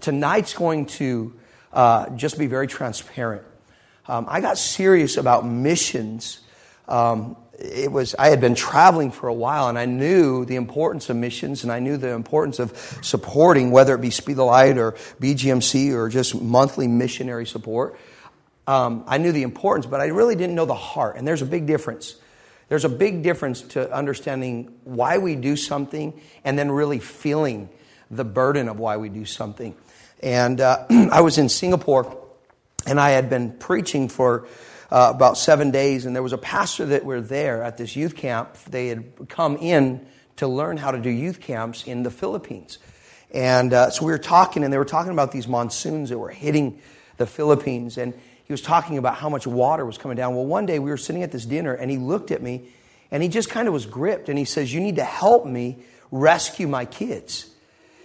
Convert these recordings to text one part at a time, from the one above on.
tonight's going to uh, just be very transparent. Um, I got serious about missions. Um, it was I had been traveling for a while, and I knew the importance of missions, and I knew the importance of supporting, whether it be Speed the Light or BGMC or just monthly missionary support. Um, I knew the importance, but I really didn't know the heart, and there's a big difference. There's a big difference to understanding why we do something and then really feeling the burden of why we do something. And uh, I was in Singapore, and I had been preaching for uh, about seven days, and there was a pastor that were there at this youth camp. They had come in to learn how to do youth camps in the Philippines. And uh, so we were talking, and they were talking about these monsoons that were hitting the Philippines. And he was talking about how much water was coming down. Well, one day we were sitting at this dinner, and he looked at me, and he just kind of was gripped, and he says, You need to help me rescue my kids.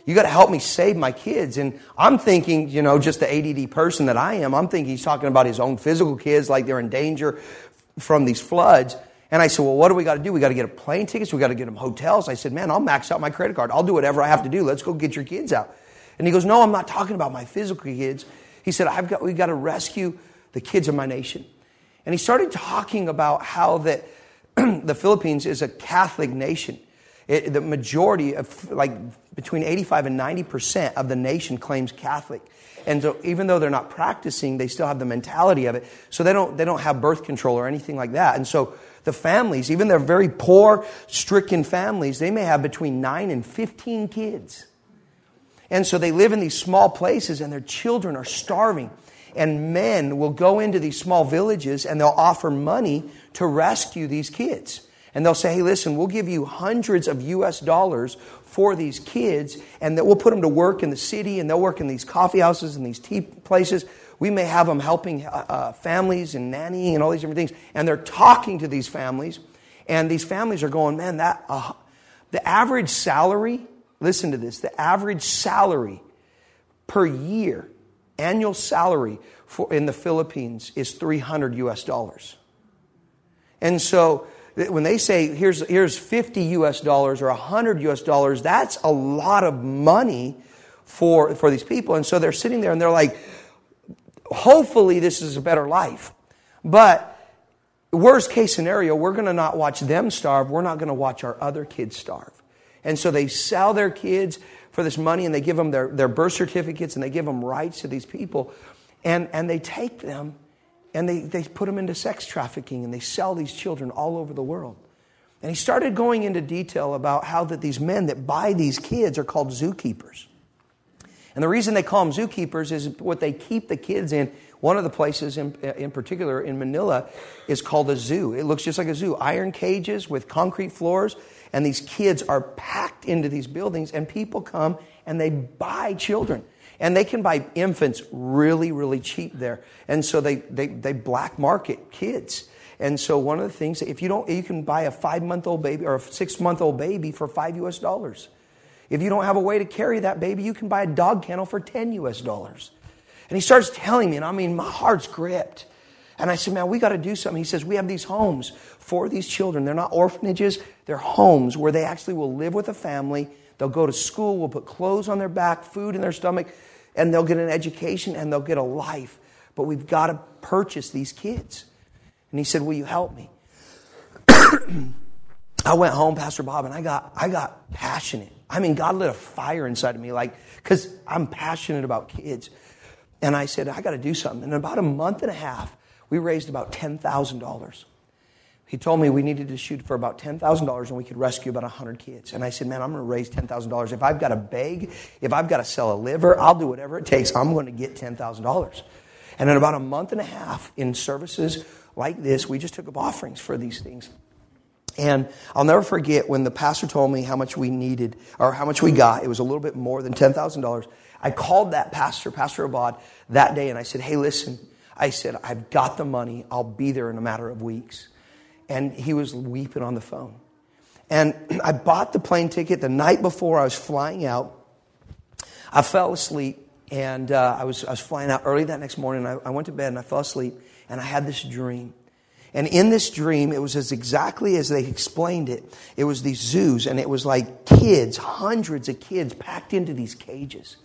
You got to help me save my kids. And I'm thinking, you know, just the ADD person that I am, I'm thinking he's talking about his own physical kids like they're in danger from these floods. And I said, well, what do we got to do? We got to get a plane tickets. We got to get them hotels. I said, man, I'll max out my credit card. I'll do whatever I have to do. Let's go get your kids out. And he goes, no, I'm not talking about my physical kids. He said, I've got, we've got to rescue the kids of my nation. And he started talking about how that the Philippines is a Catholic nation. It, the majority of, like, between 85 and 90% of the nation claims Catholic. And so even though they're not practicing, they still have the mentality of it. So they don't, they don't have birth control or anything like that. And so the families, even they're very poor, stricken families, they may have between 9 and 15 kids. And so they live in these small places and their children are starving. And men will go into these small villages and they'll offer money to rescue these kids. And they'll say, hey, listen, we'll give you hundreds of US dollars for these kids, and that we'll put them to work in the city, and they'll work in these coffee houses and these tea places. We may have them helping uh, uh, families and nannying and all these different things. And they're talking to these families, and these families are going, man, that uh, the average salary, listen to this, the average salary per year, annual salary for, in the Philippines is 300 US dollars. And so when they say here's, here's 50 US dollars or 100 US dollars, that's a lot of money for, for these people. And so they're sitting there and they're like, hopefully this is a better life. But worst case scenario, we're going to not watch them starve. We're not going to watch our other kids starve. And so they sell their kids for this money and they give them their, their birth certificates and they give them rights to these people. And, and they take them and they, they put them into sex trafficking and they sell these children all over the world. And he started going into detail about how that these men that buy these kids are called zookeepers. And the reason they call them zookeepers is what they keep the kids in. One of the places in, in particular in Manila is called a zoo. It looks just like a zoo. Iron cages with concrete floors. And these kids are packed into these buildings and people come and they buy children. And they can buy infants really, really cheap there. And so they, they, they black market kids. And so one of the things, if you don't, you can buy a five month old baby or a six month old baby for five US dollars. If you don't have a way to carry that baby, you can buy a dog kennel for 10 US dollars. And he starts telling me, and I mean, my heart's gripped. And I said, man, we got to do something. He says, we have these homes for these children. They're not orphanages, they're homes where they actually will live with a family. They'll go to school, we'll put clothes on their back, food in their stomach and they'll get an education and they'll get a life. But we've got to purchase these kids. And he said, Will you help me? I went home, Pastor Bob, and I got, I got passionate. I mean, God lit a fire inside of me, like, because I'm passionate about kids. And I said, I got to do something. And in about a month and a half, we raised about $10,000. He told me we needed to shoot for about $10,000 and we could rescue about 100 kids. And I said, man, I'm going to raise $10,000. If I've got to beg, if I've got to sell a liver, I'll do whatever it takes. I'm going to get $10,000. And in about a month and a half in services like this, we just took up offerings for these things. And I'll never forget when the pastor told me how much we needed or how much we got. It was a little bit more than $10,000. I called that pastor, Pastor Abad, that day and I said, hey, listen, I said, I've got the money. I'll be there in a matter of weeks and he was weeping on the phone. And I bought the plane ticket the night before I was flying out. I fell asleep, and uh, I, was, I was flying out early that next morning. I, I went to bed and I fell asleep, and I had this dream. And in this dream, it was as exactly as they explained it. It was these zoos, and it was like kids, hundreds of kids packed into these cages.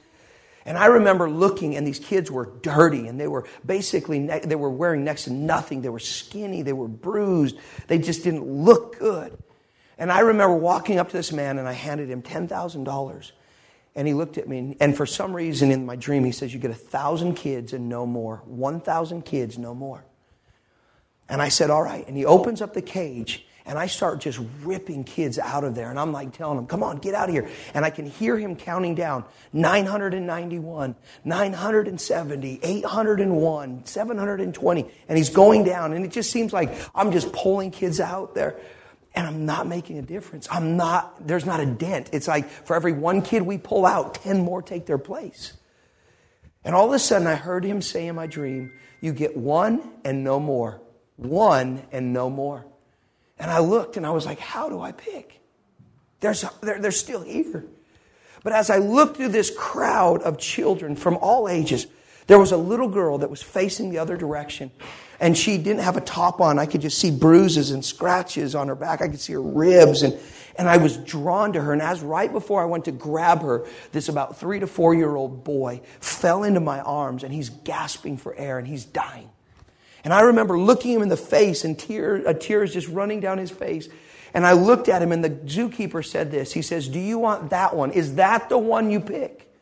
And I remember looking, and these kids were dirty, and they were basically they were wearing next to nothing. They were skinny, they were bruised, they just didn't look good. And I remember walking up to this man, and I handed him ten thousand dollars. And he looked at me, and for some reason in my dream, he says, "You get a thousand kids and no more. One thousand kids, no more." And I said, "All right." And he opens up the cage, and I start just ripping kids out of there. And I'm like telling them, come on, get out of here. And I can hear him counting down 991, 970, 801, 720. And he's going down. And it just seems like I'm just pulling kids out there. And I'm not making a difference. I'm not, there's not a dent. It's like for every one kid we pull out, 10 more take their place. And all of a sudden, I heard him say in my dream, You get one and no more. One and no more. And I looked and I was like, how do I pick? There's, they're, they're still here. But as I looked through this crowd of children from all ages, there was a little girl that was facing the other direction. And she didn't have a top on. I could just see bruises and scratches on her back. I could see her ribs. And, and I was drawn to her. And as right before I went to grab her, this about three to four year old boy fell into my arms and he's gasping for air and he's dying. And I remember looking him in the face and tear, uh, a tear is just running down his face. And I looked at him and the zookeeper said this. He says, Do you want that one? Is that the one you pick?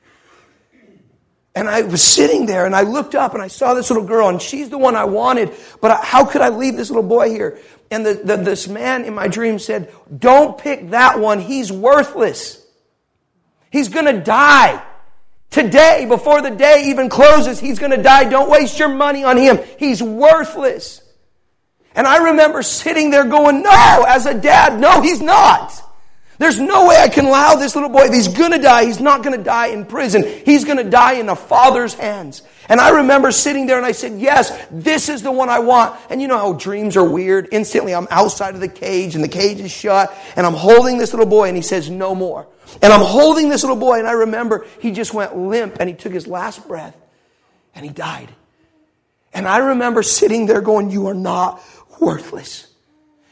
And I was sitting there and I looked up and I saw this little girl and she's the one I wanted, but how could I leave this little boy here? And the, the, this man in my dream said, Don't pick that one. He's worthless. He's going to die. Today, before the day even closes, he's going to die. Don't waste your money on him. He's worthless. And I remember sitting there going, no, as a dad, no, he's not. There's no way I can allow this little boy, if he's gonna die, he's not gonna die in prison. He's gonna die in the Father's hands. And I remember sitting there and I said, yes, this is the one I want. And you know how dreams are weird? Instantly I'm outside of the cage and the cage is shut and I'm holding this little boy and he says, no more. And I'm holding this little boy, and I remember he just went limp and he took his last breath and he died. And I remember sitting there going, You are not worthless.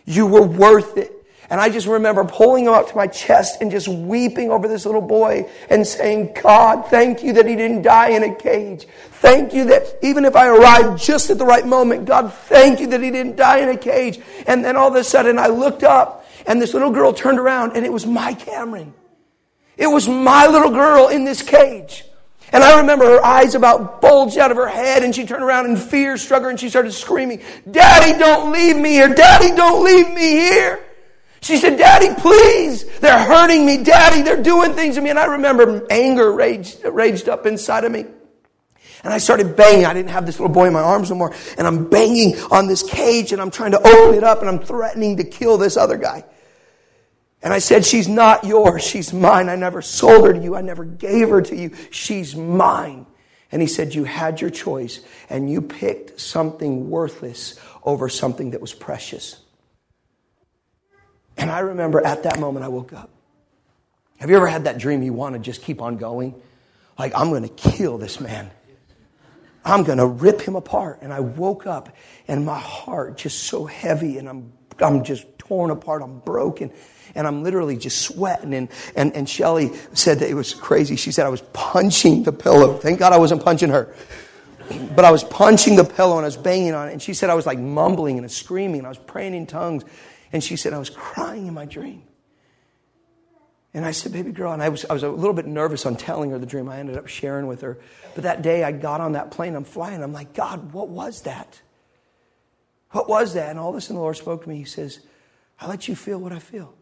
You were worth it. And I just remember pulling him up to my chest and just weeping over this little boy and saying, God, thank you that he didn't die in a cage. Thank you that even if I arrived just at the right moment, God, thank you that he didn't die in a cage. And then all of a sudden I looked up and this little girl turned around and it was my Cameron. It was my little girl in this cage. And I remember her eyes about bulged out of her head and she turned around in fear struck her and she started screaming, Daddy, don't leave me here. Daddy, don't leave me here. She said, Daddy, please. They're hurting me. Daddy, they're doing things to me. And I remember anger raged, raged up inside of me. And I started banging. I didn't have this little boy in my arms no more. And I'm banging on this cage and I'm trying to open it up and I'm threatening to kill this other guy. And I said, She's not yours. She's mine. I never sold her to you. I never gave her to you. She's mine. And he said, You had your choice and you picked something worthless over something that was precious. And I remember at that moment I woke up. Have you ever had that dream you want to just keep on going? Like, I'm going to kill this man. I'm going to rip him apart. And I woke up and my heart just so heavy and I'm, I'm just torn apart. I'm broken and I'm literally just sweating. And, and, and Shelly said that it was crazy. She said I was punching the pillow. Thank God I wasn't punching her. But I was punching the pillow and I was banging on it. And she said I was like mumbling and screaming and I was praying in tongues. And she said I was crying in my dream. And I said, baby girl, and I was, I was a little bit nervous on telling her the dream. I ended up sharing with her. But that day I got on that plane, I'm flying. I'm like, God, what was that? What was that? And all of a sudden the Lord spoke to me. He says, I let you feel what I feel.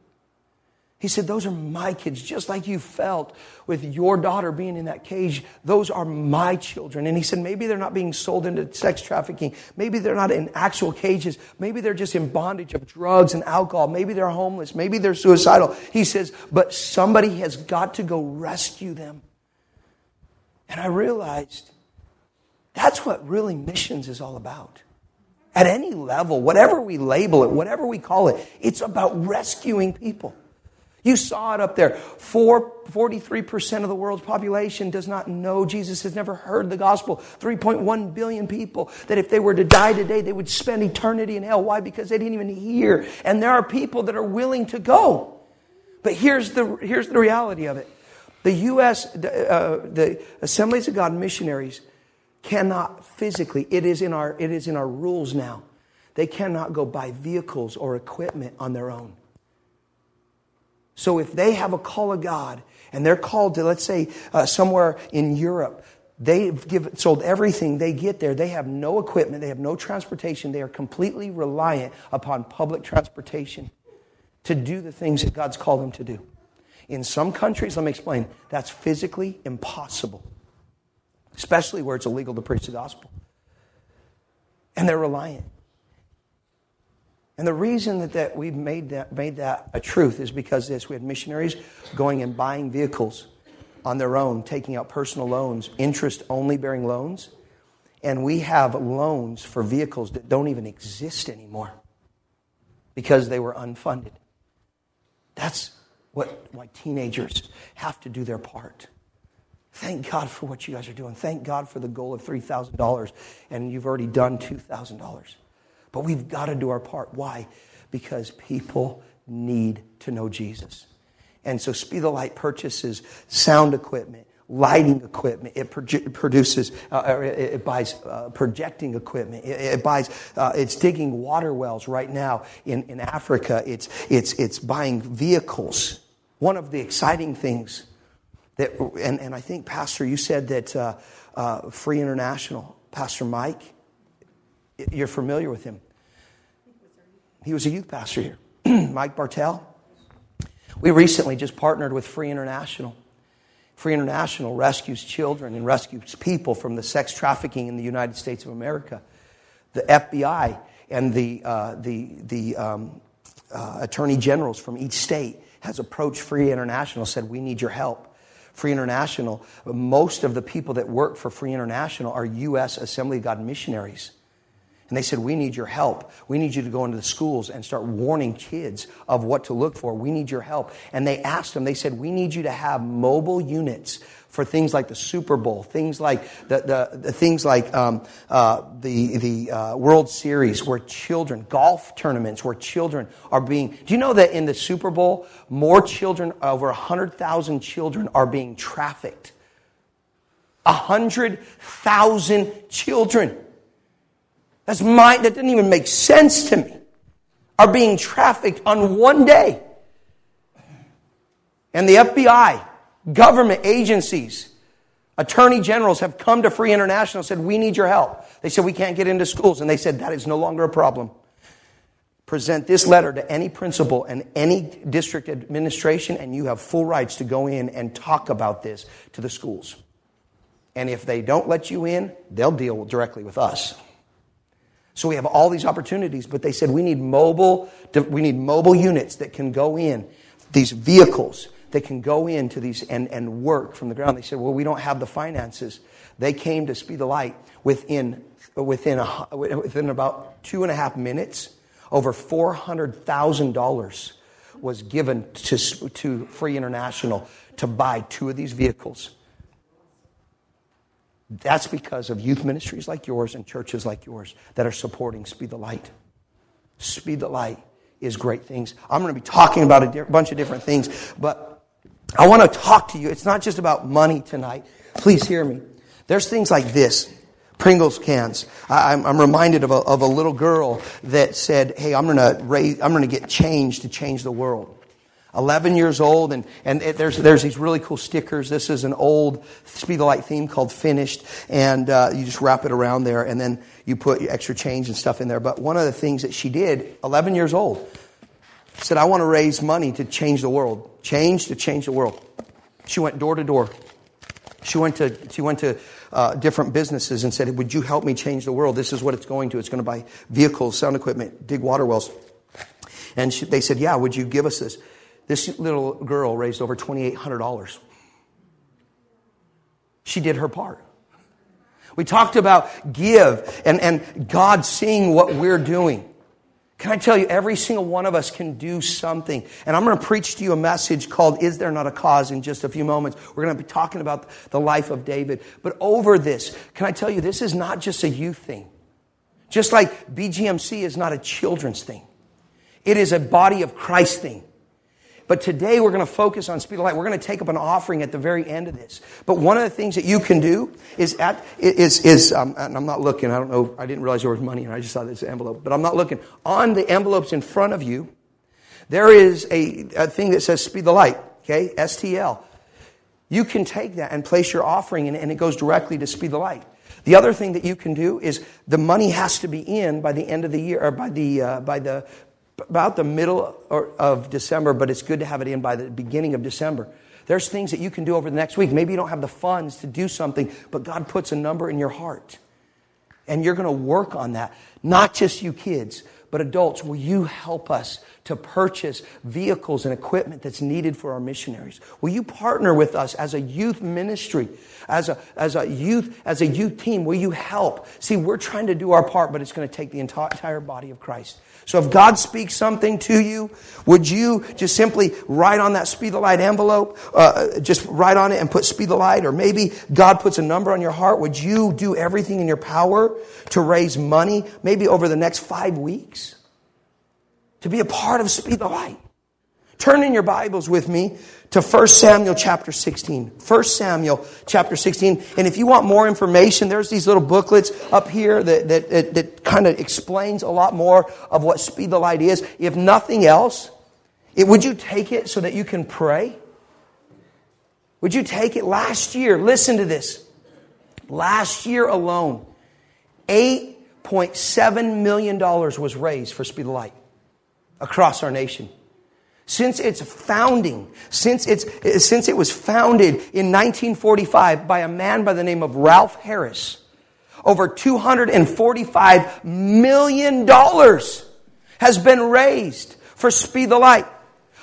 He said, Those are my kids, just like you felt with your daughter being in that cage. Those are my children. And he said, Maybe they're not being sold into sex trafficking. Maybe they're not in actual cages. Maybe they're just in bondage of drugs and alcohol. Maybe they're homeless. Maybe they're suicidal. He says, But somebody has got to go rescue them. And I realized that's what really missions is all about. At any level, whatever we label it, whatever we call it, it's about rescuing people. You saw it up there. Four, 43% of the world's population does not know Jesus, has never heard the gospel. 3.1 billion people that if they were to die today, they would spend eternity in hell. Why? Because they didn't even hear. And there are people that are willing to go. But here's the, here's the reality of it. The U.S., uh, the Assemblies of God missionaries cannot physically, it is, in our, it is in our rules now, they cannot go buy vehicles or equipment on their own. So if they have a call of God and they're called to, let's say, uh, somewhere in Europe, They've sold everything. They get there. They have no equipment. They have no transportation. They are completely reliant upon public transportation to do the things that God's called them to do. In some countries, let me explain, that's physically impossible, especially where it's illegal to preach the gospel. And they're reliant. And the reason that, that we've made that, made that a truth is because this we had missionaries going and buying vehicles on their own, taking out personal loans, interest only bearing loans. And we have loans for vehicles that don't even exist anymore because they were unfunded. That's what, why teenagers have to do their part. Thank God for what you guys are doing. Thank God for the goal of $3,000, and you've already done $2,000. But we've got to do our part. Why? Because people need to know Jesus. And so Speed the Light purchases sound equipment, lighting equipment. It produces, uh, it, it, buys uh, projecting equipment. It, it buys, uh, it's digging water wells right now in, in Africa. It's, it's, it's buying vehicles. One of the exciting things that, and, and I think, Pastor, you said that uh, uh, Free International, Pastor Mike, you're familiar with him. He was a youth pastor here. Mike Bartell. We recently just partnered with Free International. Free International rescues children and rescues people from the sex trafficking in the United States of America. The FBI and the, uh, the, the um, uh, attorney generals from each state has approached Free International, said, We need your help. Free International, most of the people that work for Free International are U.S. Assembly of God missionaries. And they said, We need your help. We need you to go into the schools and start warning kids of what to look for. We need your help. And they asked them, they said, We need you to have mobile units for things like the Super Bowl, things like the, the, the things like um, uh, the, the uh, World Series, where children, golf tournaments, where children are being. Do you know that in the Super Bowl, more children, over 100,000 children, are being trafficked? 100,000 children. That's my, that didn't even make sense to me. Are being trafficked on one day. And the FBI, government agencies, attorney generals have come to Free International and said, We need your help. They said, We can't get into schools. And they said, That is no longer a problem. Present this letter to any principal and any district administration, and you have full rights to go in and talk about this to the schools. And if they don't let you in, they'll deal directly with us. So we have all these opportunities, but they said we need mobile, we need mobile units that can go in, these vehicles that can go into these and, and work from the ground. They said, well, we don't have the finances. They came to Speed the Light within, within, a, within about two and a half minutes. Over $400,000 was given to, to Free International to buy two of these vehicles. That's because of youth ministries like yours and churches like yours that are supporting Speed the Light. Speed the Light is great things. I'm going to be talking about a di- bunch of different things, but I want to talk to you. It's not just about money tonight. Please hear me. There's things like this. Pringles cans. I, am reminded of a, of a little girl that said, "Hey, I'm going to raise, I'm to get change to change the world." 11 years old, and, and it, there's, there's these really cool stickers. This is an old Speed the Light theme called Finished, and uh, you just wrap it around there, and then you put extra change and stuff in there. But one of the things that she did, 11 years old, said, I want to raise money to change the world. Change to change the world. She went door to door. She went to, she went to uh, different businesses and said, Would you help me change the world? This is what it's going to. It's going to buy vehicles, sound equipment, dig water wells. And she, they said, Yeah, would you give us this? This little girl raised over $2,800. She did her part. We talked about give and, and God seeing what we're doing. Can I tell you, every single one of us can do something. And I'm going to preach to you a message called Is There Not a Cause in just a few moments. We're going to be talking about the life of David. But over this, can I tell you, this is not just a youth thing. Just like BGMC is not a children's thing, it is a body of Christ thing. But today we're going to focus on speed of light. We're going to take up an offering at the very end of this. But one of the things that you can do is at is is um, and I'm not looking. I don't know. I didn't realize there was money, and I just saw this envelope. But I'm not looking on the envelopes in front of you. There is a, a thing that says speed the light. Okay, STL. You can take that and place your offering in, and it goes directly to speed the light. The other thing that you can do is the money has to be in by the end of the year, or by the uh, by the about the middle of December, but it's good to have it in by the beginning of December. There's things that you can do over the next week. Maybe you don't have the funds to do something, but God puts a number in your heart. And you're going to work on that. Not just you kids, but adults, will you help us to purchase vehicles and equipment that's needed for our missionaries? Will you partner with us as a youth ministry, as a, as a youth, as a youth team? Will you help? See, we're trying to do our part, but it's going to take the entire body of Christ. So if God speaks something to you, would you just simply write on that speed the light envelope, uh, just write on it and put speed the light? Or maybe God puts a number on your heart. Would you do everything in your power to raise money, maybe over the next five weeks, to be a part of speed the light? Turn in your Bibles with me to 1 Samuel chapter 16. 1 Samuel chapter 16. And if you want more information, there's these little booklets up here that, that, that, that kind of explains a lot more of what Speed the Light is. If nothing else, it, would you take it so that you can pray? Would you take it last year? Listen to this. Last year alone, $8.7 million was raised for Speed the Light across our nation. Since its founding, since, it's, since it was founded in 1945 by a man by the name of Ralph Harris, over $245 million has been raised for Speed the Light.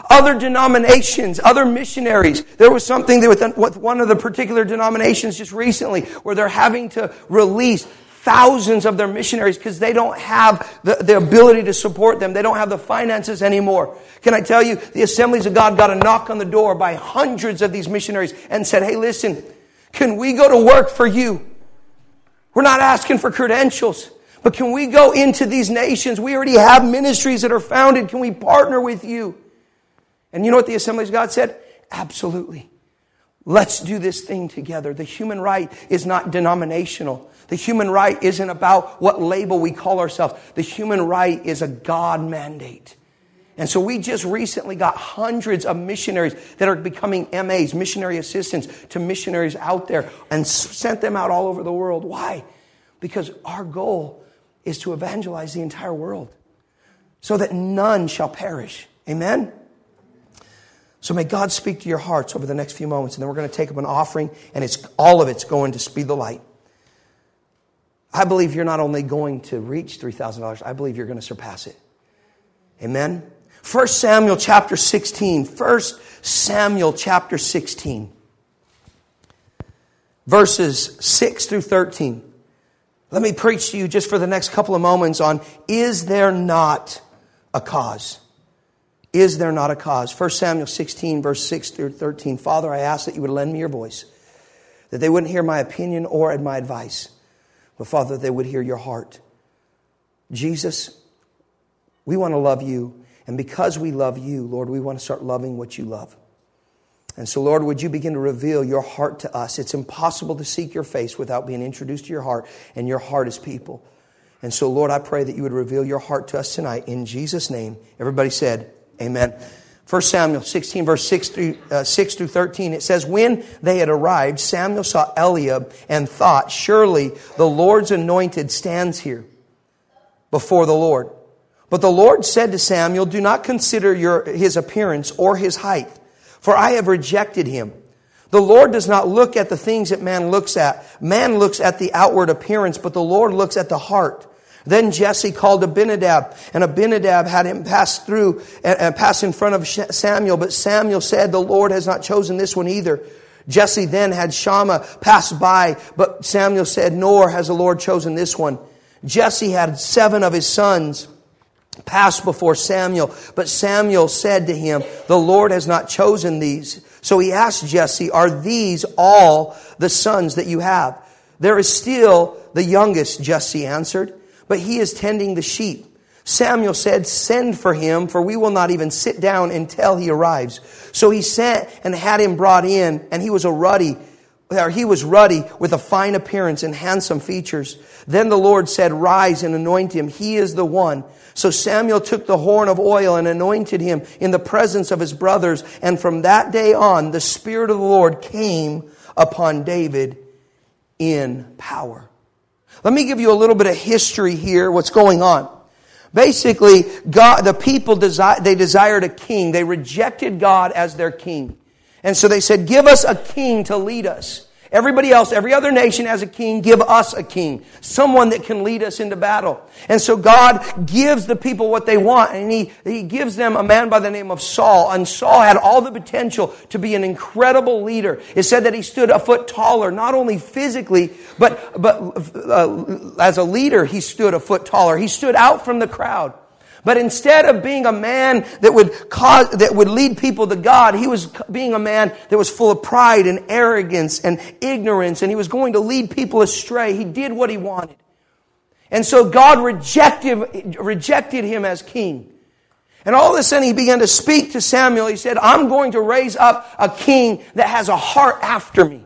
Other denominations, other missionaries. There was something with one of the particular denominations just recently where they're having to release thousands of their missionaries because they don't have the, the ability to support them. They don't have the finances anymore. Can I tell you, the Assemblies of God got a knock on the door by hundreds of these missionaries and said, hey, listen, can we go to work for you? We're not asking for credentials. But can we go into these nations? We already have ministries that are founded. Can we partner with you? And you know what the Assemblies of God said? Absolutely. Let's do this thing together. The human right is not denominational. The human right isn't about what label we call ourselves. The human right is a God mandate. And so we just recently got hundreds of missionaries that are becoming MAs, missionary assistants to missionaries out there and sent them out all over the world. Why? Because our goal is to evangelize the entire world so that none shall perish. Amen? So may God speak to your hearts over the next few moments, and then we're going to take up an offering, and it's all of it's going to speed the light. I believe you're not only going to reach $3,000, I believe you're going to surpass it. Amen? 1 Samuel chapter 16. 1 Samuel chapter 16. Verses 6 through 13. Let me preach to you just for the next couple of moments on is there not a cause? Is there not a cause? 1 Samuel 16, verse 6 through 13. Father, I ask that you would lend me your voice, that they wouldn't hear my opinion or my advice but Father, they would hear your heart. Jesus, we want to love you. And because we love you, Lord, we want to start loving what you love. And so, Lord, would you begin to reveal your heart to us? It's impossible to seek your face without being introduced to your heart, and your heart is people. And so, Lord, I pray that you would reveal your heart to us tonight in Jesus' name. Everybody said, Amen. 1 Samuel 16, verse 6 through, uh, 6 through 13, it says, When they had arrived, Samuel saw Eliab and thought, Surely the Lord's anointed stands here before the Lord. But the Lord said to Samuel, Do not consider your, his appearance or his height, for I have rejected him. The Lord does not look at the things that man looks at. Man looks at the outward appearance, but the Lord looks at the heart. Then Jesse called Abinadab, and Abinadab had him pass through and pass in front of Samuel. But Samuel said, "The Lord has not chosen this one either." Jesse then had Shammah pass by, but Samuel said, "Nor has the Lord chosen this one." Jesse had seven of his sons pass before Samuel, but Samuel said to him, "The Lord has not chosen these." So he asked Jesse, "Are these all the sons that you have?" There is still the youngest, Jesse answered but he is tending the sheep. Samuel said, Send for him, for we will not even sit down until he arrives. So he sent and had him brought in, and he was a ruddy, or he was ruddy with a fine appearance and handsome features. Then the Lord said, Rise and anoint him. He is the one. So Samuel took the horn of oil and anointed him in the presence of his brothers. And from that day on, the Spirit of the Lord came upon David in power. Let me give you a little bit of history here, what's going on. Basically, God, the people desire, they desired a king. They rejected God as their king. And so they said, give us a king to lead us. Everybody else, every other nation has a king. Give us a king. Someone that can lead us into battle. And so God gives the people what they want. And he, he gives them a man by the name of Saul. And Saul had all the potential to be an incredible leader. It said that he stood a foot taller, not only physically, but, but uh, as a leader, he stood a foot taller. He stood out from the crowd. But instead of being a man that would cause, that would lead people to God, he was being a man that was full of pride and arrogance and ignorance, and he was going to lead people astray. He did what he wanted. And so God rejected, rejected him as king. And all of a sudden he began to speak to Samuel. He said, I'm going to raise up a king that has a heart after me.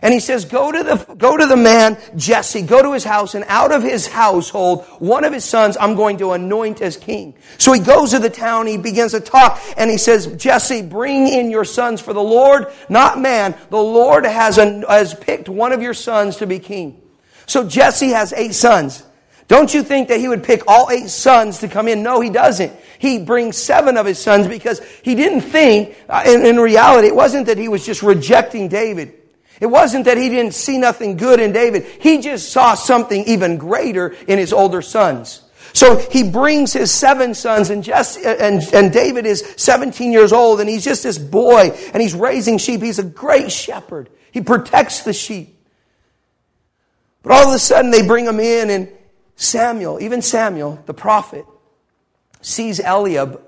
And he says, go to the, go to the man, Jesse, go to his house, and out of his household, one of his sons I'm going to anoint as king. So he goes to the town, he begins to talk, and he says, Jesse, bring in your sons for the Lord, not man. The Lord has, has picked one of your sons to be king. So Jesse has eight sons. Don't you think that he would pick all eight sons to come in? No, he doesn't. He brings seven of his sons because he didn't think, uh, in, in reality, it wasn't that he was just rejecting David. It wasn't that he didn't see nothing good in David. He just saw something even greater in his older sons. So he brings his seven sons and, Jesse, and, and David is 17 years old and he's just this boy and he's raising sheep. He's a great shepherd. He protects the sheep. But all of a sudden they bring him in and Samuel, even Samuel, the prophet, sees Eliab,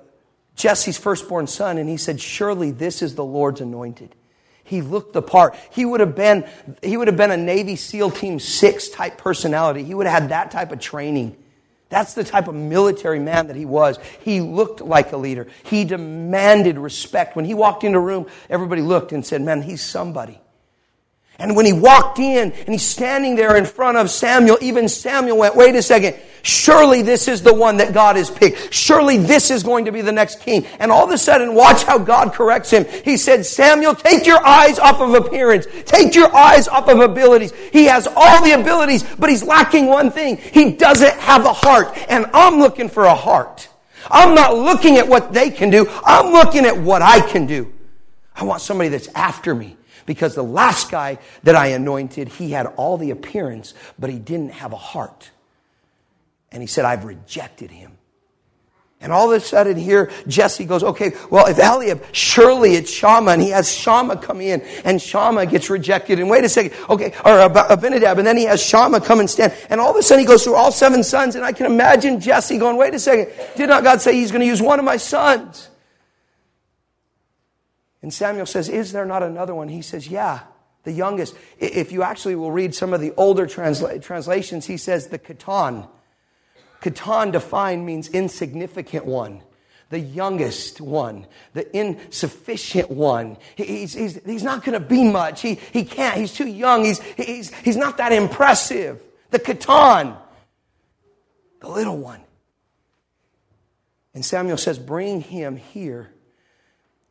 Jesse's firstborn son, and he said, surely this is the Lord's anointed. He looked the part. He would have been, he would have been a Navy SEAL Team 6 type personality. He would have had that type of training. That's the type of military man that he was. He looked like a leader. He demanded respect. When he walked into a room, everybody looked and said, man, he's somebody. And when he walked in and he's standing there in front of Samuel, even Samuel went, wait a second, surely this is the one that God has picked. Surely this is going to be the next king. And all of a sudden, watch how God corrects him. He said, Samuel, take your eyes off of appearance. Take your eyes off of abilities. He has all the abilities, but he's lacking one thing. He doesn't have a heart. And I'm looking for a heart. I'm not looking at what they can do. I'm looking at what I can do. I want somebody that's after me. Because the last guy that I anointed, he had all the appearance, but he didn't have a heart. And he said, I've rejected him. And all of a sudden here, Jesse goes, okay, well, if Eliab, surely it's Shammah. And he has Shammah come in and Shammah gets rejected. And wait a second, okay, or Abinadab. And then he has Shammah come and stand. And all of a sudden he goes through all seven sons. And I can imagine Jesse going, wait a second, did not God say he's going to use one of my sons? And Samuel says, Is there not another one? He says, Yeah, the youngest. If you actually will read some of the older transla- translations, he says the Katan. Katan defined means insignificant one, the youngest one, the insufficient one. He's, he's, he's not going to be much. He, he can't. He's too young. He's, he's, he's not that impressive. The Katan, the little one. And Samuel says, Bring him here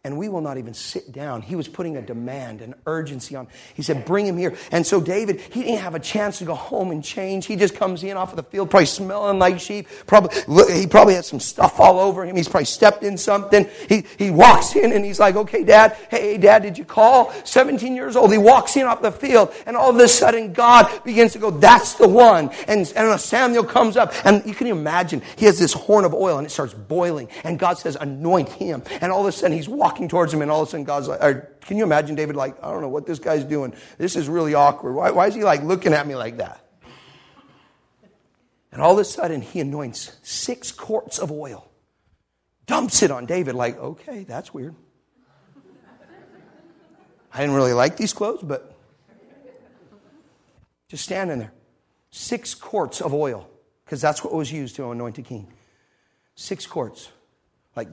and we will not even sit down. He was putting a demand, an urgency on. He said, Bring him here. And so David, he didn't have a chance to go home and change. He just comes in off of the field, probably smelling like sheep. Probably, he probably had some stuff all over him. He's probably stepped in something. He, he walks in and he's like, Okay, dad, hey, dad, did you call? 17 years old. He walks in off the field, and all of a sudden, God begins to go, That's the one. And, and Samuel comes up, and you can imagine, he has this horn of oil, and it starts boiling. And God says, Anoint him. And all of a sudden, he's walking walking towards him, and all of a sudden God's like, or can you imagine David like, I don't know what this guy's doing. This is really awkward. Why, why is he like looking at me like that? And all of a sudden he anoints six quarts of oil, dumps it on David, like, okay, that's weird. I didn't really like these clothes, but just standing there. Six quarts of oil, because that's what was used to anoint a king. Six quarts. Like,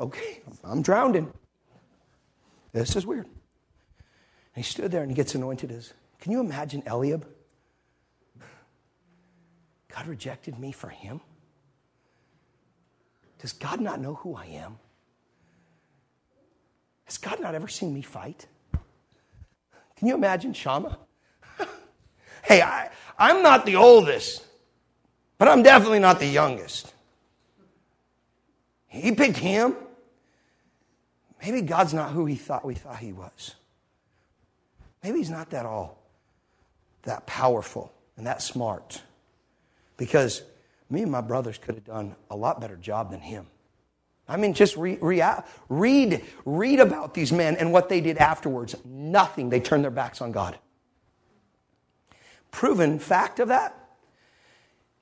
okay, I'm drowning. This is weird. And he stood there and he gets anointed as. Can you imagine Eliab? God rejected me for him? Does God not know who I am? Has God not ever seen me fight? Can you imagine Shammah? hey, I, I'm not the oldest, but I'm definitely not the youngest. He picked him. Maybe God's not who he thought we thought he was. Maybe he's not that all that powerful and that smart. Because me and my brothers could have done a lot better job than him. I mean, just re, re, read, read about these men and what they did afterwards. Nothing. They turned their backs on God. Proven fact of that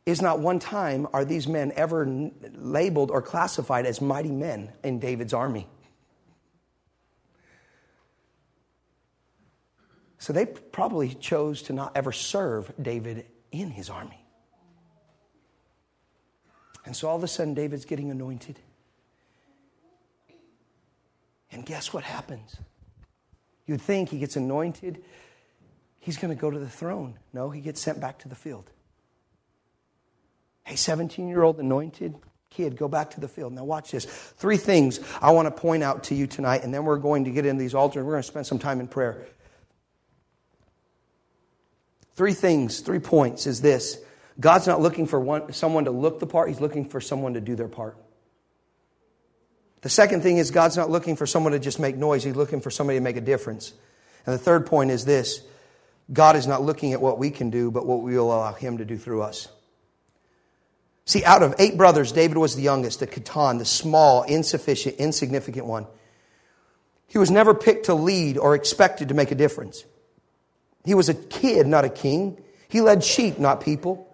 is not one time are these men ever labeled or classified as mighty men in David's army. So they probably chose to not ever serve David in his army. And so all of a sudden, David's getting anointed. And guess what happens? You'd think he gets anointed, he's going to go to the throne. No, he gets sent back to the field. Hey, 17 year old anointed kid, go back to the field. Now, watch this. Three things I want to point out to you tonight, and then we're going to get into these altars. We're going to spend some time in prayer. Three things, three points is this God's not looking for one, someone to look the part, He's looking for someone to do their part. The second thing is God's not looking for someone to just make noise, He's looking for somebody to make a difference. And the third point is this God is not looking at what we can do, but what we will allow Him to do through us. See, out of eight brothers, David was the youngest, the Katan, the small, insufficient, insignificant one. He was never picked to lead or expected to make a difference. He was a kid, not a king. He led sheep, not people.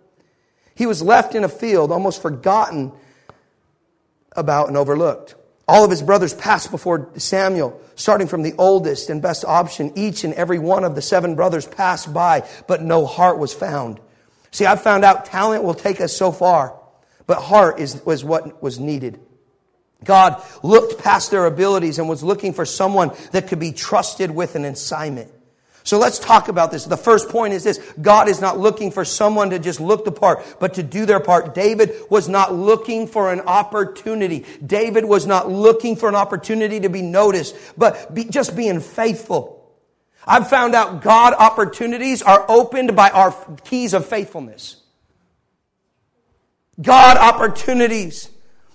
He was left in a field, almost forgotten about and overlooked. All of his brothers passed before Samuel, starting from the oldest and best option. Each and every one of the seven brothers passed by, but no heart was found. See, I've found out talent will take us so far, but heart is, was what was needed. God looked past their abilities and was looking for someone that could be trusted with an assignment. So let's talk about this. The first point is this. God is not looking for someone to just look the part, but to do their part. David was not looking for an opportunity. David was not looking for an opportunity to be noticed, but be, just being faithful. I've found out God opportunities are opened by our keys of faithfulness. God opportunities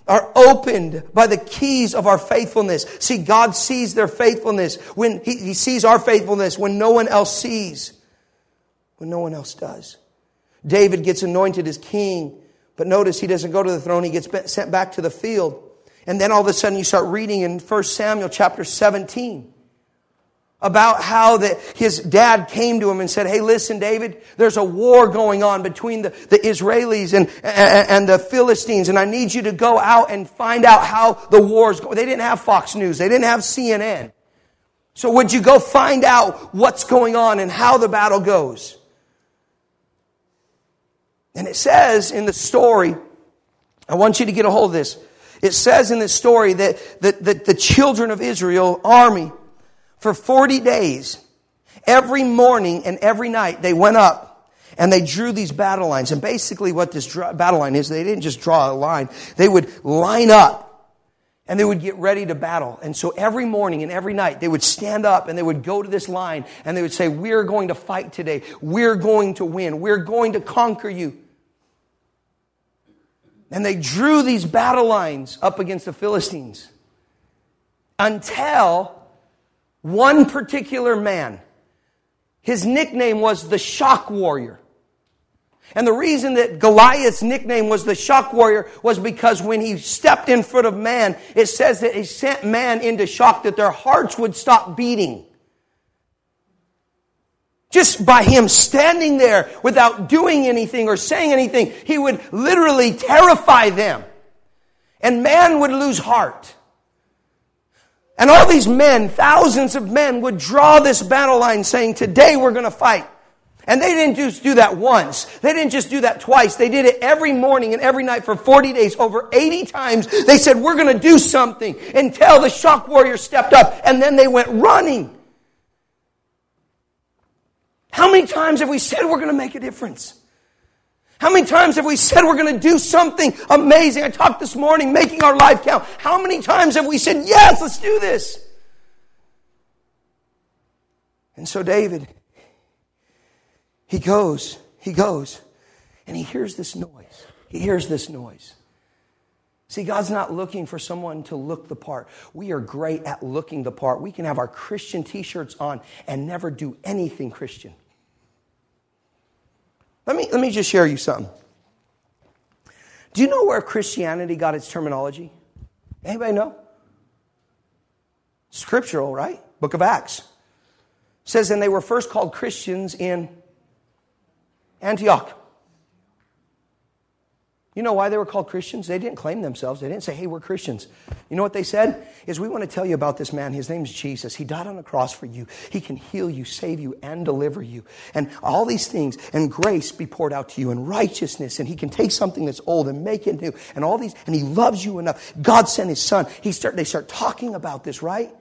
are opened by the keys of our faithfulness. See, God sees their faithfulness when he, he, sees our faithfulness when no one else sees, when no one else does. David gets anointed as king, but notice he doesn't go to the throne, he gets sent back to the field. And then all of a sudden you start reading in 1 Samuel chapter 17 about how that his dad came to him and said, Hey, listen, David, there's a war going on between the, the Israelis and, and, and the Philistines, and I need you to go out and find out how the war's going. They didn't have Fox News. They didn't have CNN. So would you go find out what's going on and how the battle goes? And it says in the story, I want you to get a hold of this. It says in this story that, that, that the children of Israel army for 40 days, every morning and every night, they went up and they drew these battle lines. And basically, what this battle line is, they didn't just draw a line, they would line up and they would get ready to battle. And so every morning and every night, they would stand up and they would go to this line and they would say, We're going to fight today. We're going to win. We're going to conquer you. And they drew these battle lines up against the Philistines until one particular man. His nickname was the Shock Warrior. And the reason that Goliath's nickname was the shock warrior was because when he stepped in front of man, it says that he sent man into shock that their hearts would stop beating. Just by him standing there without doing anything or saying anything, he would literally terrify them. And man would lose heart. And all these men, thousands of men, would draw this battle line saying, Today we're going to fight. And they didn't just do that once. They didn't just do that twice. They did it every morning and every night for 40 days. Over 80 times, they said, we're going to do something until the shock warrior stepped up. And then they went running. How many times have we said we're going to make a difference? How many times have we said we're going to do something amazing? I talked this morning, making our life count. How many times have we said, yes, let's do this? And so David, he goes, he goes, and he hears this noise. He hears this noise. See, God's not looking for someone to look the part. We are great at looking the part. We can have our Christian t shirts on and never do anything Christian. Let me, let me just share you something. Do you know where Christianity got its terminology? Anybody know? Scriptural, right? Book of Acts. It says, and they were first called Christians in Antioch. You know why they were called Christians? They didn't claim themselves. They didn't say, hey, we're Christians. You know what they said? Is we want to tell you about this man. His name's Jesus. He died on the cross for you. He can heal you, save you, and deliver you. And all these things, and grace be poured out to you, and righteousness, and he can take something that's old and make it new, and all these, and he loves you enough. God sent his son. He start, they start talking about this, right?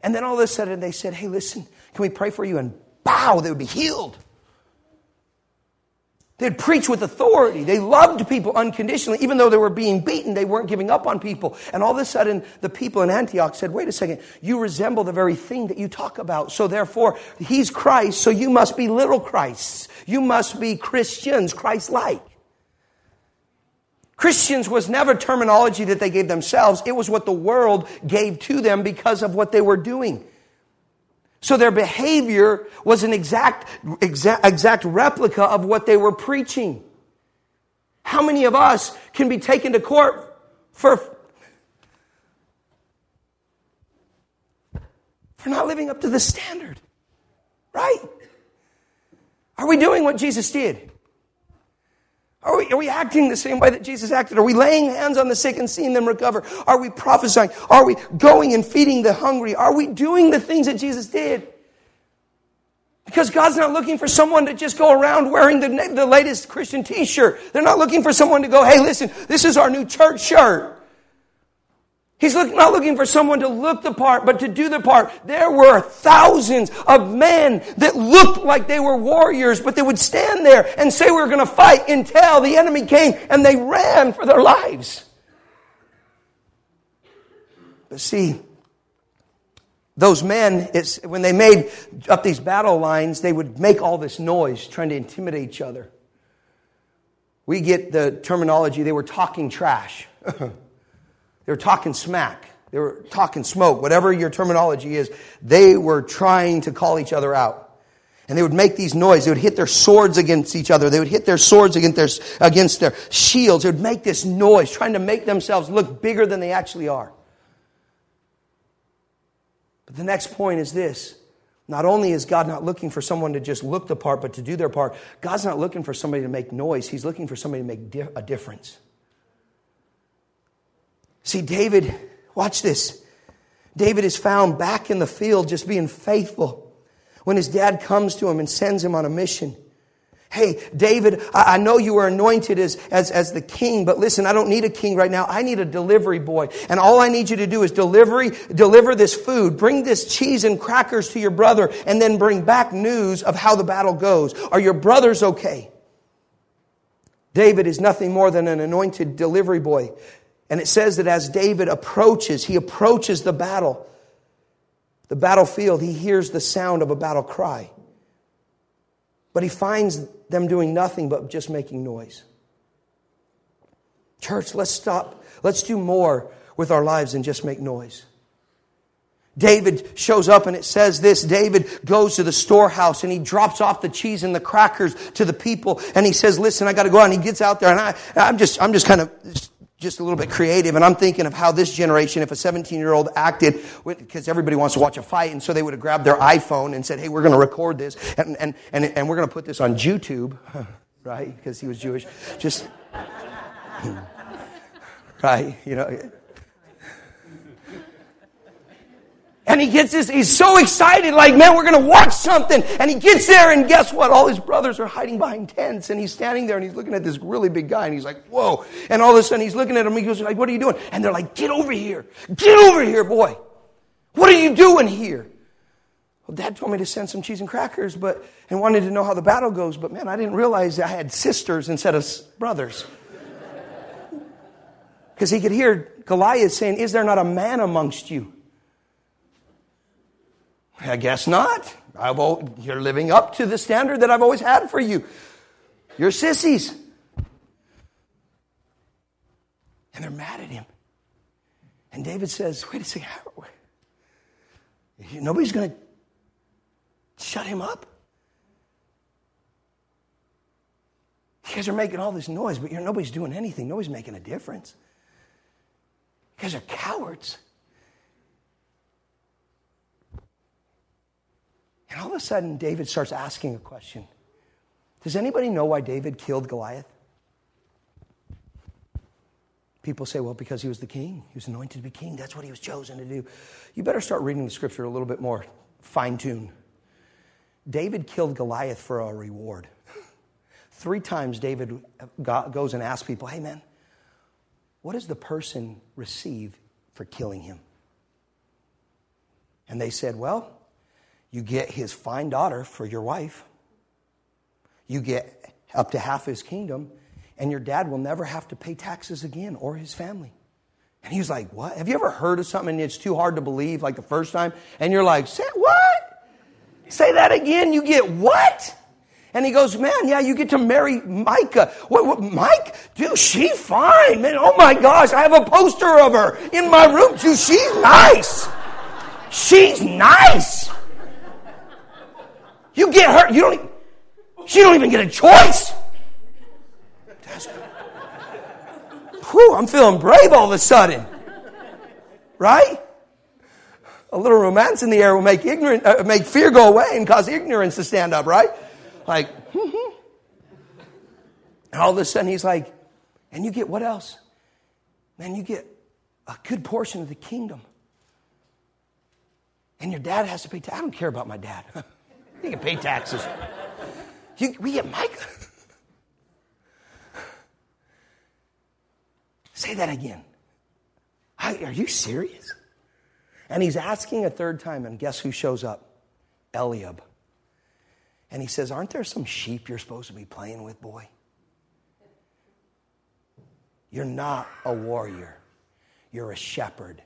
And then all of a sudden they said, hey, listen, can we pray for you? And bow, they would be healed. They'd preach with authority. They loved people unconditionally. Even though they were being beaten, they weren't giving up on people. And all of a sudden, the people in Antioch said, wait a second, you resemble the very thing that you talk about. So therefore, he's Christ, so you must be little Christs. You must be Christians, Christ-like. Christians was never terminology that they gave themselves. It was what the world gave to them because of what they were doing. So their behavior was an exact, exact, exact replica of what they were preaching. How many of us can be taken to court for, for not living up to the standard? Right? Are we doing what Jesus did? Are we, are we acting the same way that Jesus acted? Are we laying hands on the sick and seeing them recover? Are we prophesying? Are we going and feeding the hungry? Are we doing the things that Jesus did? Because God's not looking for someone to just go around wearing the, the latest Christian t-shirt. They're not looking for someone to go, hey, listen, this is our new church shirt. He's look, not looking for someone to look the part, but to do the part. There were thousands of men that looked like they were warriors, but they would stand there and say, we're going to fight until the enemy came and they ran for their lives. But see, those men, when they made up these battle lines, they would make all this noise trying to intimidate each other. We get the terminology, they were talking trash. They were talking smack. They were talking smoke. Whatever your terminology is, they were trying to call each other out. And they would make these noise. They would hit their swords against each other. They would hit their swords against their, against their shields. They would make this noise, trying to make themselves look bigger than they actually are. But the next point is this. Not only is God not looking for someone to just look the part, but to do their part, God's not looking for somebody to make noise. He's looking for somebody to make a difference. See, David, watch this. David is found back in the field just being faithful when his dad comes to him and sends him on a mission. Hey, David, I know you were anointed as, as, as the king, but listen, I don't need a king right now. I need a delivery boy. And all I need you to do is delivery, deliver this food. Bring this cheese and crackers to your brother and then bring back news of how the battle goes. Are your brothers okay? David is nothing more than an anointed delivery boy. And it says that as David approaches, he approaches the battle, the battlefield, he hears the sound of a battle cry. But he finds them doing nothing but just making noise. Church, let's stop. Let's do more with our lives than just make noise. David shows up and it says this David goes to the storehouse and he drops off the cheese and the crackers to the people and he says, Listen, I got to go out. And he gets out there and I, I'm just, I'm just kind of just a little bit creative. And I'm thinking of how this generation, if a 17 year old acted, because everybody wants to watch a fight, and so they would have grabbed their iPhone and said, hey, we're going to record this, and, and, and, and we're going to put this on YouTube, right? Because he was Jewish. Just, right? You know. And he gets this, he's so excited, like, man, we're gonna watch something. And he gets there, and guess what? All his brothers are hiding behind tents, and he's standing there and he's looking at this really big guy, and he's like, whoa. And all of a sudden he's looking at him, he goes, like, what are you doing? And they're like, get over here. Get over here, boy. What are you doing here? Well, dad told me to send some cheese and crackers, but, and wanted to know how the battle goes, but man, I didn't realize I had sisters instead of brothers. Because he could hear Goliath saying, Is there not a man amongst you? I guess not. I've, you're living up to the standard that I've always had for you. You're sissies. And they're mad at him. And David says, wait a second. Nobody's going to shut him up? You guys are making all this noise, but nobody's doing anything. Nobody's making a difference. You guys are cowards. And all of a sudden, David starts asking a question Does anybody know why David killed Goliath? People say, well, because he was the king. He was anointed to be king. That's what he was chosen to do. You better start reading the scripture a little bit more fine tuned. David killed Goliath for a reward. Three times David goes and asks people, hey man, what does the person receive for killing him? And they said, well, you get his fine daughter for your wife. You get up to half his kingdom, and your dad will never have to pay taxes again or his family. And he was like, What? Have you ever heard of something and it's too hard to believe like the first time? And you're like, Say what? Say that again. You get what? And he goes, Man, yeah, you get to marry Micah. What, what, Mike? Dude, she's fine, man. Oh my gosh, I have a poster of her in my room, too. She's nice. She's nice. You get hurt. you don't, she don't even get a choice. That's, Whew, I'm feeling brave all of a sudden. Right? A little romance in the air will make ignorant, uh, make fear go away and cause ignorance to stand up, right? Like, and all of a sudden he's like, and you get what else? Man, you get a good portion of the kingdom. And your dad has to pay. T- I don't care about my dad. You can pay taxes. You, we get Micah. Say that again. are you serious? And he's asking a third time, and guess who shows up? Eliab. And he says, Aren't there some sheep you're supposed to be playing with, boy? You're not a warrior, you're a shepherd.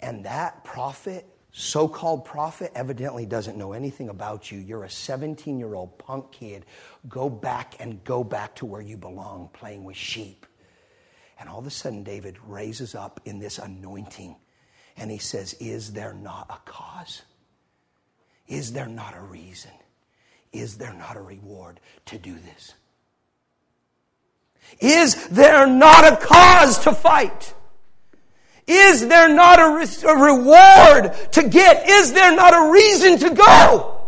And that prophet so called prophet evidently doesn't know anything about you. You're a 17 year old punk kid. Go back and go back to where you belong, playing with sheep. And all of a sudden, David raises up in this anointing and he says, Is there not a cause? Is there not a reason? Is there not a reward to do this? Is there not a cause to fight? Is there not a, re- a reward to get? Is there not a reason to go?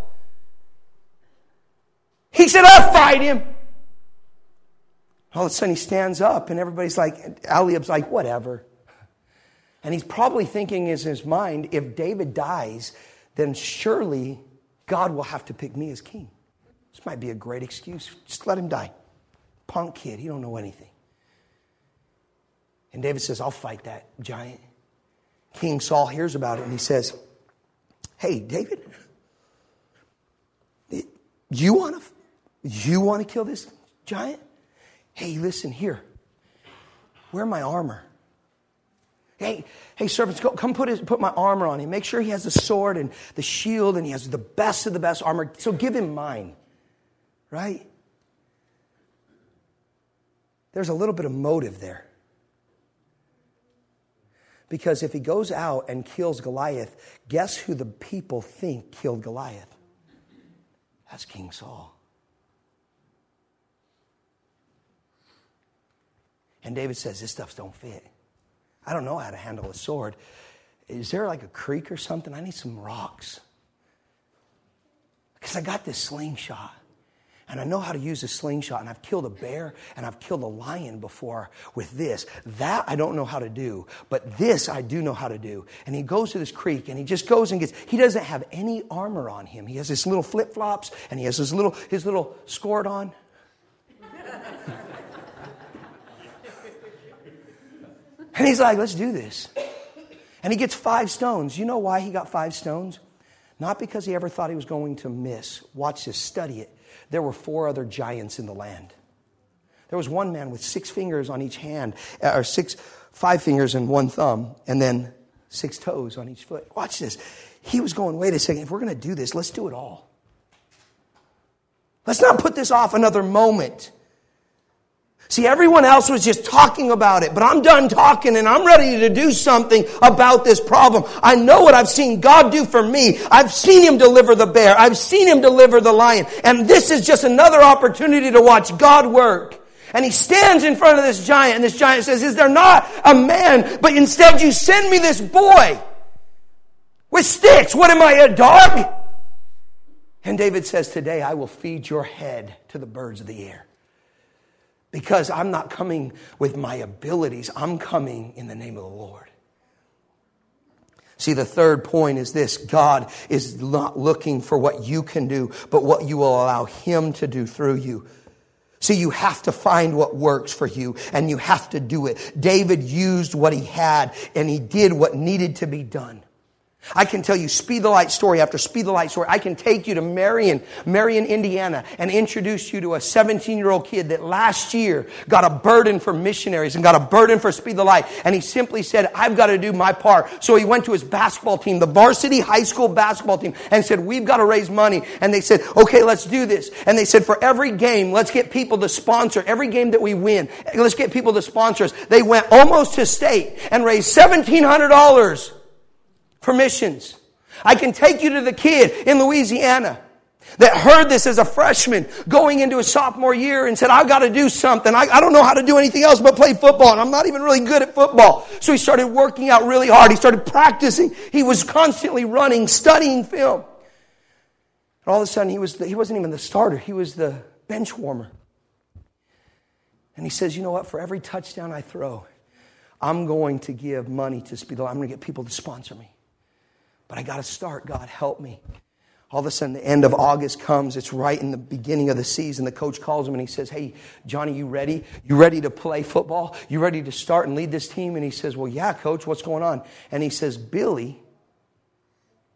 He said, I'll fight him. All of a sudden he stands up and everybody's like, Eliab's like, whatever. And he's probably thinking in his mind, if David dies, then surely God will have to pick me as king. This might be a great excuse. Just let him die. Punk kid, he don't know anything. And David says, I'll fight that giant. King Saul hears about it and he says, Hey, David, you want to you want to kill this giant? Hey, listen here. Wear my armor. Hey, hey, servants, go, come put, his, put my armor on him. Make sure he has the sword and the shield and he has the best of the best armor. So give him mine. Right? There's a little bit of motive there. Because if he goes out and kills Goliath, guess who the people think killed Goliath? That's King Saul. And David says, This stuff don't fit. I don't know how to handle a sword. Is there like a creek or something? I need some rocks. Because I got this slingshot. And I know how to use a slingshot, and I've killed a bear and I've killed a lion before with this. That I don't know how to do, but this I do know how to do. And he goes to this creek and he just goes and gets, he doesn't have any armor on him. He has his little flip flops and he has his little, his little skirt on. and he's like, let's do this. And he gets five stones. You know why he got five stones? Not because he ever thought he was going to miss. Watch this, study it. There were four other giants in the land. There was one man with six fingers on each hand, uh, or six, five fingers and one thumb, and then six toes on each foot. Watch this. He was going, wait a second, if we're going to do this, let's do it all. Let's not put this off another moment. See, everyone else was just talking about it, but I'm done talking and I'm ready to do something about this problem. I know what I've seen God do for me. I've seen Him deliver the bear. I've seen Him deliver the lion. And this is just another opportunity to watch God work. And he stands in front of this giant, and this giant says, Is there not a man, but instead you send me this boy with sticks? What am I, a dog? And David says, Today I will feed your head to the birds of the air. Because I'm not coming with my abilities, I'm coming in the name of the Lord. See, the third point is this God is not looking for what you can do, but what you will allow Him to do through you. See, you have to find what works for you and you have to do it. David used what he had and he did what needed to be done. I can tell you speed the light story after speed the light story. I can take you to Marion, Marion, Indiana, and introduce you to a 17 year old kid that last year got a burden for missionaries and got a burden for speed the light. And he simply said, I've got to do my part. So he went to his basketball team, the varsity high school basketball team, and said, we've got to raise money. And they said, okay, let's do this. And they said, for every game, let's get people to sponsor. Every game that we win, let's get people to sponsor us. They went almost to state and raised $1,700 for missions. I can take you to the kid in Louisiana that heard this as a freshman going into his sophomore year and said, I've got to do something. I, I, don't know how to do anything else but play football, and I'm not even really good at football. So he started working out really hard. He started practicing. He was constantly running, studying film. And all of a sudden, he, was the, he wasn't even the starter, he was the bench warmer. And he says, You know what? For every touchdown I throw, I'm going to give money to Speed I'm going to get people to sponsor me. But I got to start. God, help me. All of a sudden, the end of August comes. It's right in the beginning of the season. The coach calls him and he says, Hey, Johnny, you ready? You ready to play football? You ready to start and lead this team? And he says, Well, yeah, coach, what's going on? And he says, Billy,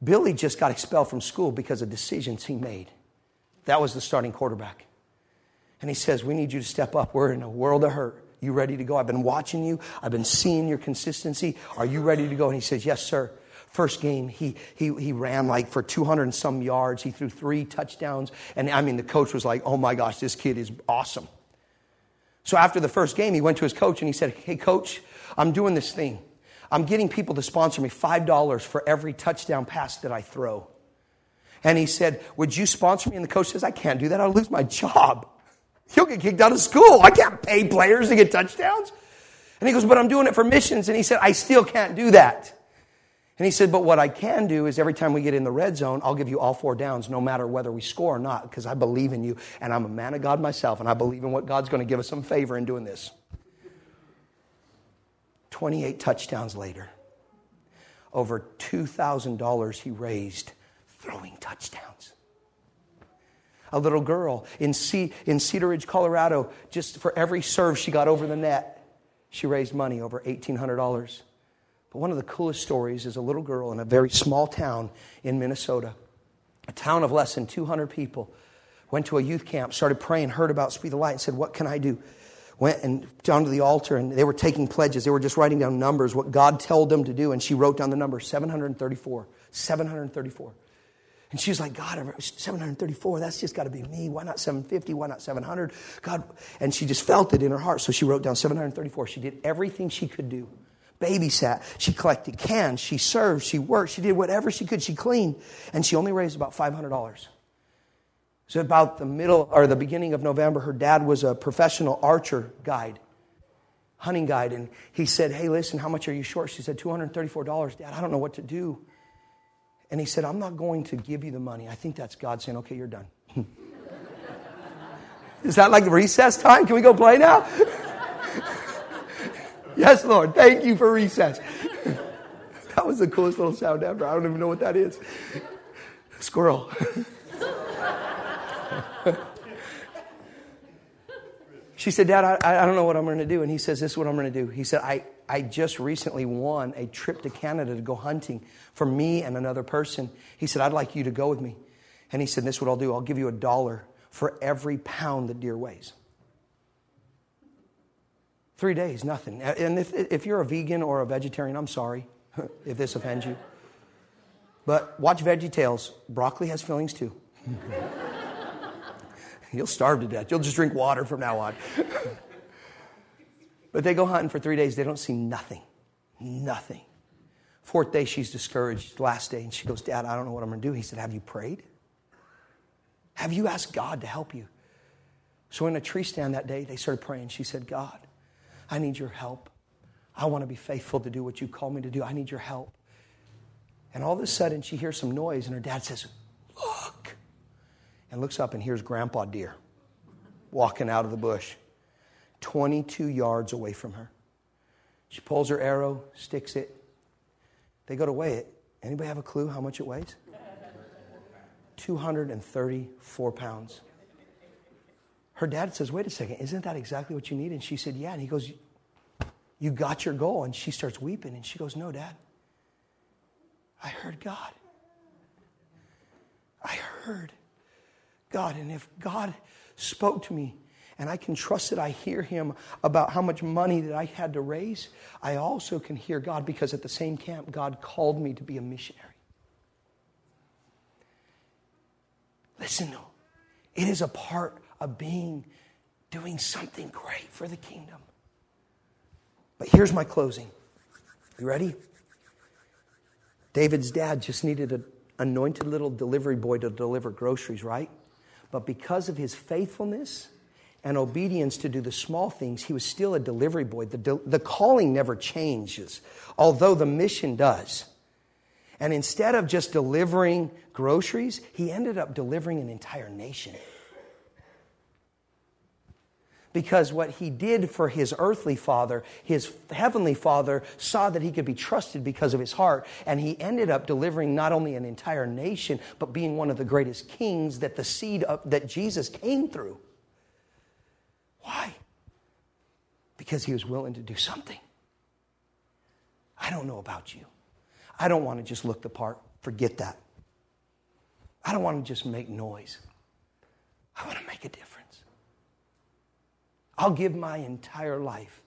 Billy just got expelled from school because of decisions he made. That was the starting quarterback. And he says, We need you to step up. We're in a world of hurt. You ready to go? I've been watching you. I've been seeing your consistency. Are you ready to go? And he says, Yes, sir. First game, he, he, he ran like for 200 and some yards. He threw three touchdowns. And I mean, the coach was like, oh my gosh, this kid is awesome. So after the first game, he went to his coach and he said, hey, coach, I'm doing this thing. I'm getting people to sponsor me $5 for every touchdown pass that I throw. And he said, Would you sponsor me? And the coach says, I can't do that. I'll lose my job. He'll get kicked out of school. I can't pay players to get touchdowns. And he goes, But I'm doing it for missions. And he said, I still can't do that. And he said, But what I can do is every time we get in the red zone, I'll give you all four downs, no matter whether we score or not, because I believe in you. And I'm a man of God myself, and I believe in what God's going to give us some favor in doing this. 28 touchdowns later, over $2,000 he raised throwing touchdowns. A little girl in, C- in Cedar Ridge, Colorado, just for every serve she got over the net, she raised money over $1,800. But one of the coolest stories is a little girl in a very small town in Minnesota, a town of less than 200 people. Went to a youth camp, started praying, heard about Speed the Light, and said, What can I do? Went and down to the altar, and they were taking pledges. They were just writing down numbers, what God told them to do. And she wrote down the number 734. 734. And she was like, God, 734, that's just got to be me. Why not 750? Why not 700? God. And she just felt it in her heart. So she wrote down 734. She did everything she could do babysat. She collected cans. She served. She worked. She did whatever she could. She cleaned. And she only raised about $500. So, about the middle or the beginning of November, her dad was a professional archer guide, hunting guide. And he said, Hey, listen, how much are you short? She said, $234. Dad, I don't know what to do. And he said, I'm not going to give you the money. I think that's God saying, Okay, you're done. Is that like recess time? Can we go play now? yes, Lord. Thank you for recess. that was the coolest little sound ever. I don't even know what that is. Squirrel. she said, Dad, I, I don't know what I'm going to do. And he says, This is what I'm going to do. He said, I, I just recently won a trip to Canada to go hunting for me and another person. He said, I'd like you to go with me. And he said, This is what I'll do. I'll give you a dollar for every pound the deer weighs. Three days, nothing. And if, if you're a vegan or a vegetarian, I'm sorry if this offends you. But watch Veggie Tales. Broccoli has fillings too. You'll starve to death. You'll just drink water from now on. but they go hunting for three days. They don't see nothing. Nothing. Fourth day, she's discouraged. Last day, and she goes, Dad, I don't know what I'm going to do. He said, Have you prayed? Have you asked God to help you? So, in a tree stand that day, they started praying. She said, God, I need your help. I want to be faithful to do what you call me to do. I need your help. And all of a sudden, she hears some noise, and her dad says, Look. And looks up and hears Grandpa Deer walking out of the bush, 22 yards away from her. She pulls her arrow, sticks it. They go to weigh it. Anybody have a clue how much it weighs? 234 pounds. Her dad says, Wait a second, isn't that exactly what you need? And she said, Yeah. And he goes, You got your goal. And she starts weeping. And she goes, No, dad. I heard God. I heard God. And if God spoke to me and I can trust that I hear Him about how much money that I had to raise, I also can hear God because at the same camp, God called me to be a missionary. Listen, no, it is a part of being, doing something great for the kingdom. But here's my closing. You ready? David's dad just needed an anointed little delivery boy to deliver groceries, right? But because of his faithfulness and obedience to do the small things, he was still a delivery boy. The, de- the calling never changes, although the mission does. And instead of just delivering groceries, he ended up delivering an entire nation. Because what he did for his earthly father, his heavenly father saw that he could be trusted because of his heart. And he ended up delivering not only an entire nation, but being one of the greatest kings that the seed of, that Jesus came through. Why? Because he was willing to do something. I don't know about you. I don't want to just look the part. Forget that. I don't want to just make noise. I want to make a difference. I'll give my entire life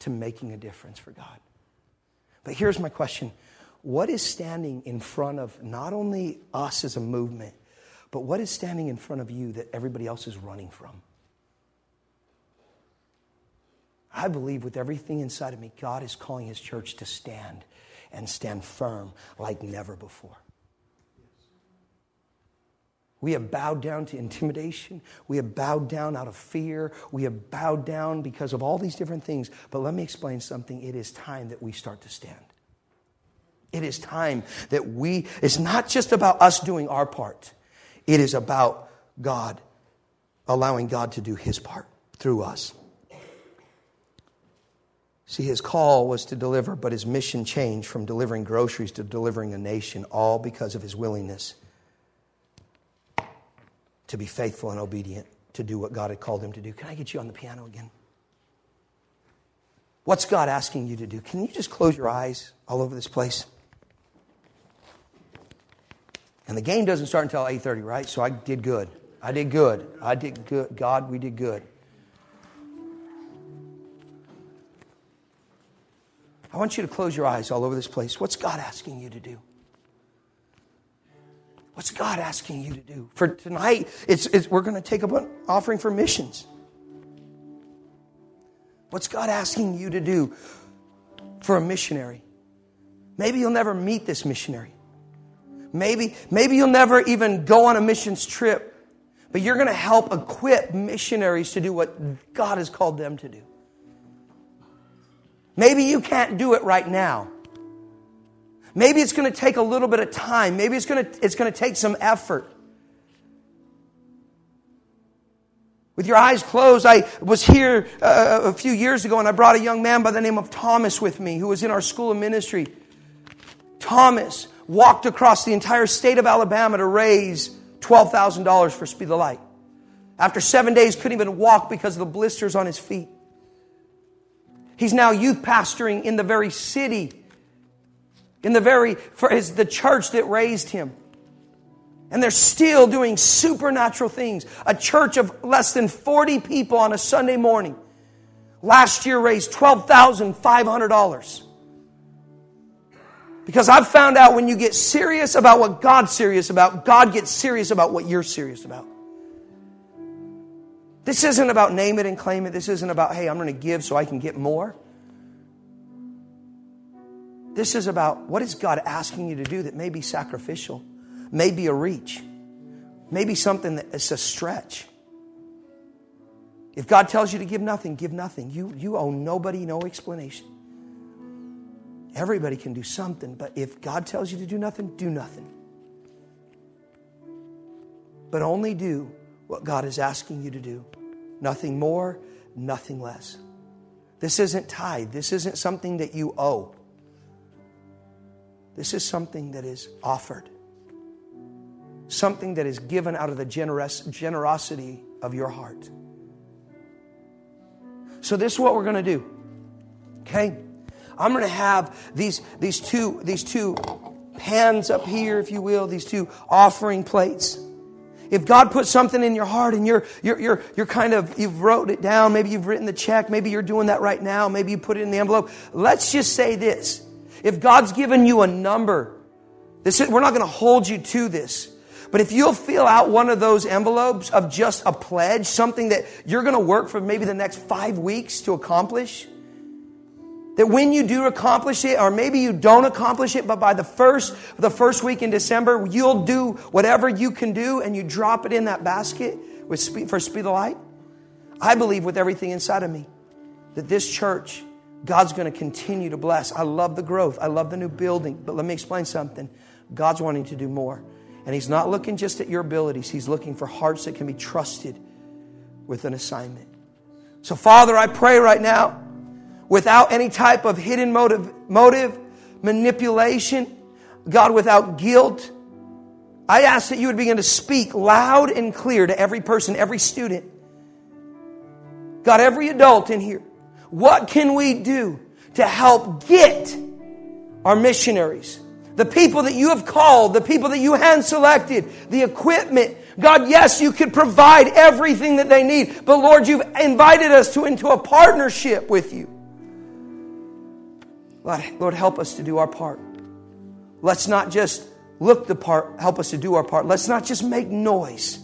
to making a difference for God. But here's my question What is standing in front of not only us as a movement, but what is standing in front of you that everybody else is running from? I believe with everything inside of me, God is calling His church to stand and stand firm like never before. We have bowed down to intimidation. We have bowed down out of fear. We have bowed down because of all these different things. But let me explain something. It is time that we start to stand. It is time that we, it's not just about us doing our part, it is about God, allowing God to do his part through us. See, his call was to deliver, but his mission changed from delivering groceries to delivering a nation, all because of his willingness to be faithful and obedient to do what God had called him to do. Can I get you on the piano again? What's God asking you to do? Can you just close your eyes all over this place? And the game doesn't start until 8:30, right? So I did good. I did good. I did good. God, we did good. I want you to close your eyes all over this place. What's God asking you to do? What's God asking you to do? For tonight, it's, it's we're going to take up an offering for missions. What's God asking you to do for a missionary? Maybe you'll never meet this missionary. Maybe, maybe you'll never even go on a missions trip, but you're going to help equip missionaries to do what God has called them to do. Maybe you can't do it right now. Maybe it's going to take a little bit of time. Maybe it's going to, it's going to take some effort. With your eyes closed, I was here uh, a few years ago and I brought a young man by the name of Thomas with me who was in our school of ministry. Thomas walked across the entire state of Alabama to raise $12,000 for Speed the Light. After seven days, couldn't even walk because of the blisters on his feet. He's now youth pastoring in the very city, in the very, his, the church that raised him. And they're still doing supernatural things. A church of less than 40 people on a Sunday morning last year raised $12,500. Because I've found out when you get serious about what God's serious about, God gets serious about what you're serious about. This isn't about name it and claim it. This isn't about, hey, I'm going to give so I can get more. This is about what is God asking you to do that may be sacrificial may be a reach, maybe something that is a stretch. If God tells you to give nothing, give nothing. You, you owe nobody no explanation. Everybody can do something, but if God tells you to do nothing, do nothing. But only do what God is asking you to do. Nothing more, nothing less. This isn't tithe. This isn't something that you owe. This is something that is offered something that is given out of the generous, generosity of your heart. So, this is what we're going to do. Okay? I'm going to have these, these, two, these two pans up here, if you will, these two offering plates. If God put something in your heart and you're, you're, you're, you're kind of, you've wrote it down, maybe you've written the check, maybe you're doing that right now, maybe you put it in the envelope. Let's just say this. If God's given you a number, this is, we're not going to hold you to this. But if you'll fill out one of those envelopes of just a pledge, something that you're going to work for maybe the next five weeks to accomplish, that when you do accomplish it, or maybe you don't accomplish it, but by the first, the first week in December, you'll do whatever you can do and you drop it in that basket with speed, for Speed of Light. I believe with everything inside of me that this church, God's going to continue to bless. I love the growth. I love the new building. But let me explain something. God's wanting to do more. And He's not looking just at your abilities, He's looking for hearts that can be trusted with an assignment. So, Father, I pray right now, without any type of hidden motive, motive manipulation, God, without guilt, I ask that you would begin to speak loud and clear to every person, every student. God, every adult in here. What can we do to help get our missionaries? the people that you have called, the people that you hand selected, the equipment. God, yes, you could provide everything that they need, but Lord, you've invited us to into a partnership with you. Lord, help us to do our part. Let's not just look the part, help us to do our part. Let's not just make noise.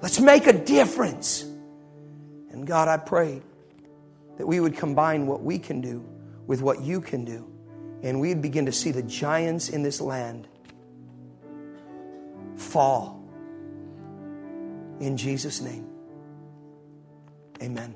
Let's make a difference. And God, I pray that we would combine what we can do with what you can do and we'd begin to see the giants in this land fall. In Jesus' name, amen.